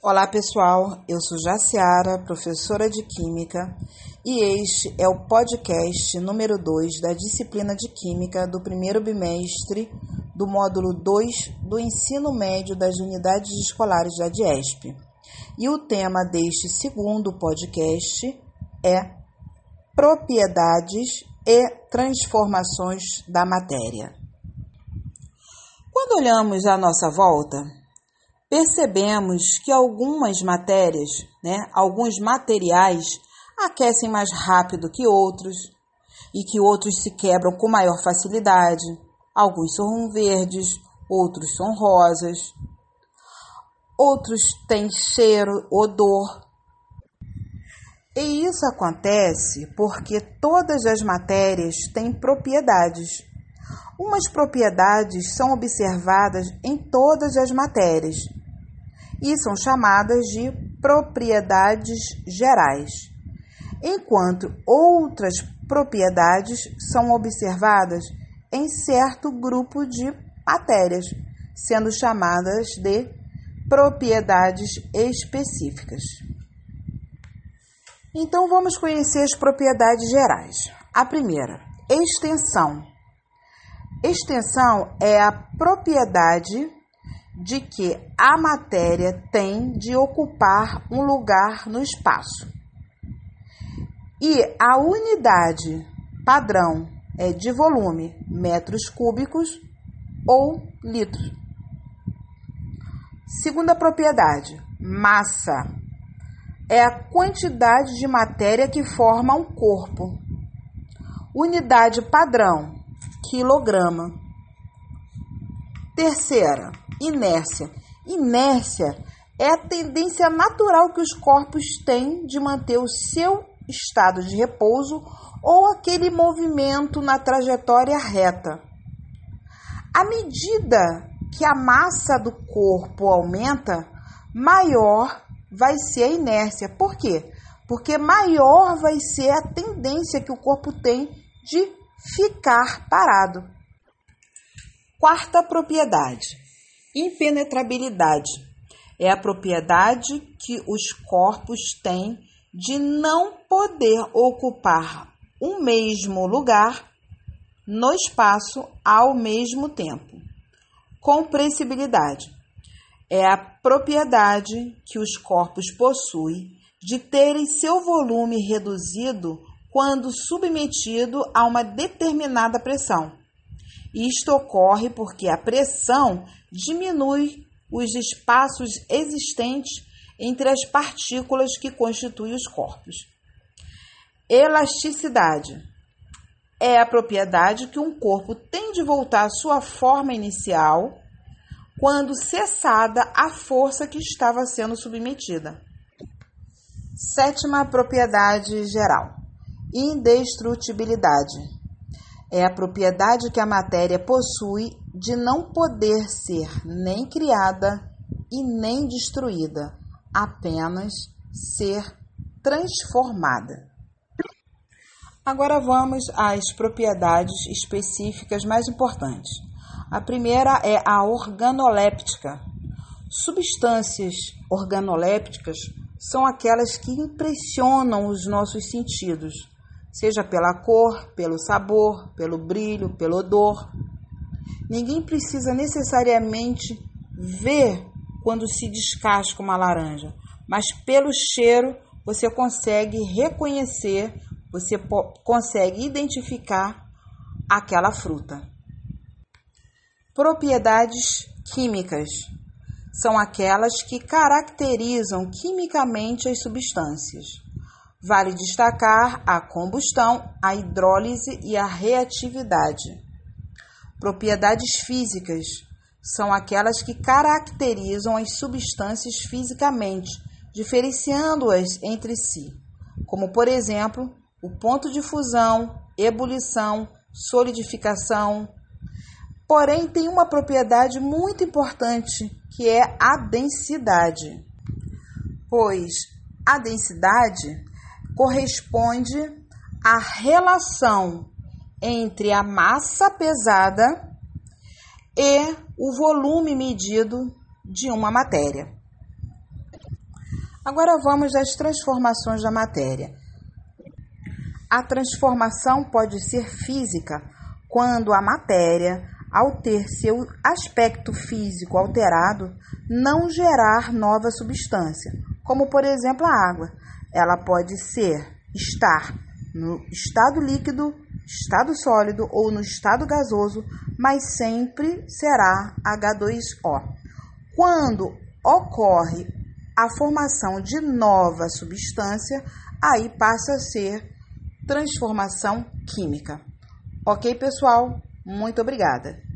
Olá pessoal, eu sou Jaciara, professora de Química, e este é o podcast número 2 da disciplina de Química do primeiro bimestre do módulo 2 do ensino médio das unidades escolares da DIESP. E o tema deste segundo podcast é Propriedades e Transformações da Matéria. Quando olhamos à nossa volta, percebemos que algumas matérias, né, alguns materiais aquecem mais rápido que outros e que outros se quebram com maior facilidade. Alguns são verdes, outros são rosas, outros têm cheiro, odor. E isso acontece porque todas as matérias têm propriedades. Umas propriedades são observadas em todas as matérias e são chamadas de propriedades gerais, enquanto outras propriedades são observadas em certo grupo de matérias, sendo chamadas de propriedades específicas. Então vamos conhecer as propriedades gerais. A primeira, extensão. Extensão é a propriedade de que a matéria tem de ocupar um lugar no espaço. E a unidade padrão é de volume, metros cúbicos ou litros. Segunda propriedade, massa. É a quantidade de matéria que forma um corpo. Unidade padrão, quilograma. Terceira, inércia. Inércia é a tendência natural que os corpos têm de manter o seu estado de repouso ou aquele movimento na trajetória reta. À medida que a massa do corpo aumenta, maior vai ser a inércia. Por quê? Porque maior vai ser a tendência que o corpo tem de ficar parado. Quarta propriedade: impenetrabilidade. É a propriedade que os corpos têm de não poder ocupar o mesmo lugar no espaço ao mesmo tempo. Compressibilidade é a propriedade que os corpos possuem de terem seu volume reduzido quando submetido a uma determinada pressão. Isto ocorre porque a pressão diminui os espaços existentes entre as partículas que constituem os corpos. Elasticidade é a propriedade que um corpo tem de voltar à sua forma inicial quando cessada a força que estava sendo submetida. Sétima propriedade geral: indestrutibilidade é a propriedade que a matéria possui de não poder ser nem criada e nem destruída, apenas ser transformada. Agora vamos às propriedades específicas mais importantes. A primeira é a organoléptica. Substâncias organolépticas são aquelas que impressionam os nossos sentidos seja pela cor, pelo sabor, pelo brilho, pelo odor. Ninguém precisa necessariamente ver quando se descasca uma laranja, mas pelo cheiro você consegue reconhecer, você consegue identificar aquela fruta. Propriedades químicas são aquelas que caracterizam quimicamente as substâncias. Vale destacar a combustão, a hidrólise e a reatividade. Propriedades físicas são aquelas que caracterizam as substâncias fisicamente, diferenciando-as entre si, como por exemplo, o ponto de fusão, ebulição, solidificação. Porém, tem uma propriedade muito importante, que é a densidade. Pois a densidade corresponde à relação entre a massa pesada e o volume medido de uma matéria. Agora vamos às transformações da matéria. A transformação pode ser física quando a matéria, ao ter seu aspecto físico alterado, não gerar nova substância, como por exemplo a água. Ela pode ser estar no estado líquido, estado sólido ou no estado gasoso, mas sempre será H2O. Quando ocorre a formação de nova substância, aí passa a ser transformação química. Ok, pessoal? Muito obrigada.